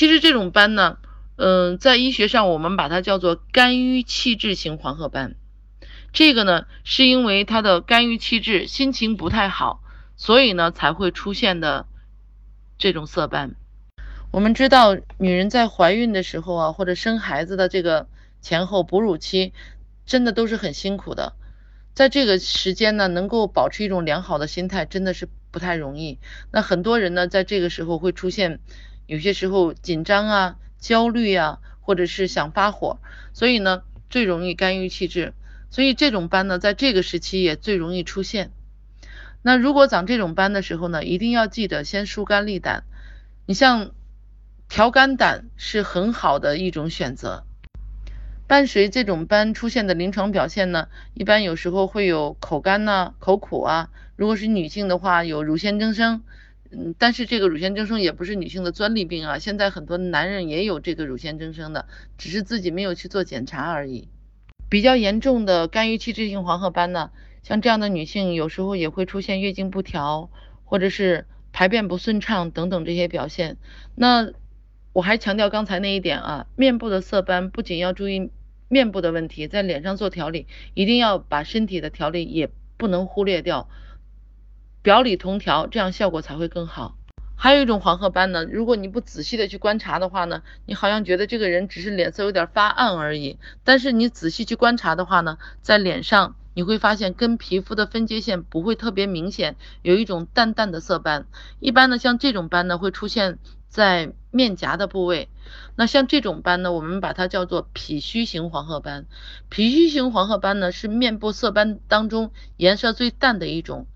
其实这种斑呢，嗯，在医学上我们把它叫做肝郁气滞型黄褐斑。这个呢，是因为他的肝郁气滞，心情不太好，所以呢才会出现的这种色斑。我们知道，女人在怀孕的时候啊，或者生孩子的这个前后哺乳期，真的都是很辛苦的。在这个时间呢，能够保持一种良好的心态，真的是不太容易。那很多人呢，在这个时候会出现有些时候紧张啊、焦虑啊，或者是想发火，所以呢，最容易肝郁气滞。所以这种斑呢，在这个时期也最容易出现。那如果长这种斑的时候呢，一定要记得先疏肝利胆。你像调肝胆是很好的一种选择。伴随这种斑出现的临床表现呢，一般有时候会有口干呐、口苦啊。如果是女性的话，有乳腺增生。嗯，但是这个乳腺增生也不是女性的专利病啊。现在很多男人也有这个乳腺增生的，只是自己没有去做检查而已。比较严重的肝郁气滞性黄褐斑呢，像这样的女性有时候也会出现月经不调，或者是排便不顺畅等等这些表现。那我还强调刚才那一点啊，面部的色斑不仅要注意面部的问题，在脸上做调理，一定要把身体的调理也不能忽略掉，表里同调，这样效果才会更好。还有一种黄褐斑呢，如果你不仔细的去观察的话呢，你好像觉得这个人只是脸色有点发暗而已。但是你仔细去观察的话呢，在脸上你会发现跟皮肤的分界线不会特别明显，有一种淡淡的色斑。一般呢，像这种斑呢会出现在面颊的部位。那像这种斑呢，我们把它叫做脾虚型黄褐斑。脾虚型黄褐斑呢是面部色斑当中颜色最淡的一种。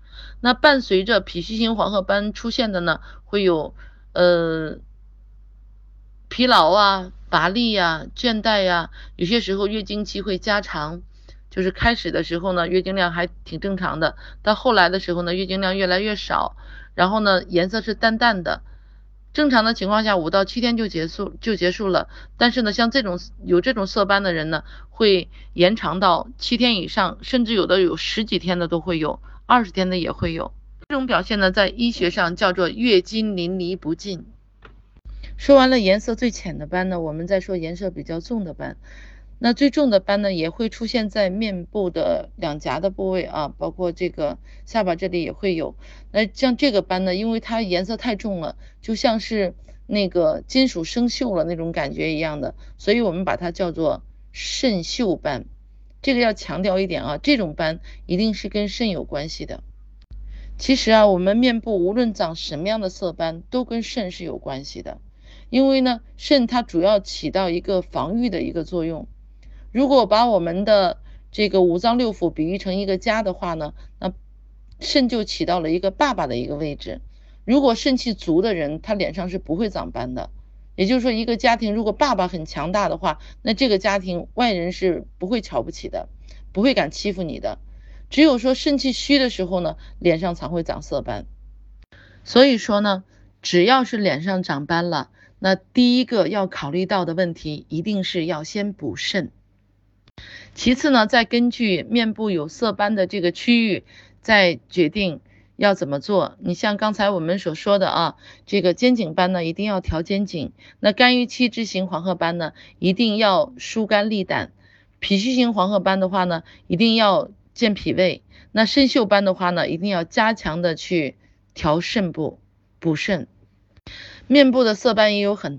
那伴随着脾虚型黄褐斑出现的呢，会有呃疲劳啊、乏力呀、倦怠呀，有些时候月经期会加长，就是开始的时候呢，月经量还挺正常的，到后来的时候呢，月经量越来越少，然后呢，颜色是淡淡的，正常的情况下五到七天就结束就结束了，但是呢，像这种有这种色斑的人呢，会延长到七天以上，甚至有的有十几天的都会有。二十天的也会有这种表现呢，在医学上叫做月经淋漓不尽。说完了颜色最浅的斑呢，我们再说颜色比较重的斑。那最重的斑呢，也会出现在面部的两颊的部位啊，包括这个下巴这里也会有。那像这个斑呢，因为它颜色太重了，就像是那个金属生锈了那种感觉一样的，所以我们把它叫做肾锈斑。这个要强调一点啊，这种斑一定是跟肾有关系的。其实啊，我们面部无论长什么样的色斑，都跟肾是有关系的。因为呢，肾它主要起到一个防御的一个作用。如果把我们的这个五脏六腑比喻成一个家的话呢，那肾就起到了一个爸爸的一个位置。如果肾气足的人，他脸上是不会长斑的。也就是说，一个家庭如果爸爸很强大的话，那这个家庭外人是不会瞧不起的，不会敢欺负你的。只有说肾气虚的时候呢，脸上才会长色斑。所以说呢，只要是脸上长斑了，那第一个要考虑到的问题，一定是要先补肾。其次呢，再根据面部有色斑的这个区域，再决定。要怎么做？你像刚才我们所说的啊，这个肩颈斑呢，一定要调肩颈；那肝郁气滞型黄褐斑呢，一定要疏肝利胆；脾虚型黄褐斑的话呢，一定要健脾胃；那肾锈斑的话呢，一定要加强的去调肾部、补肾。面部的色斑也有很多。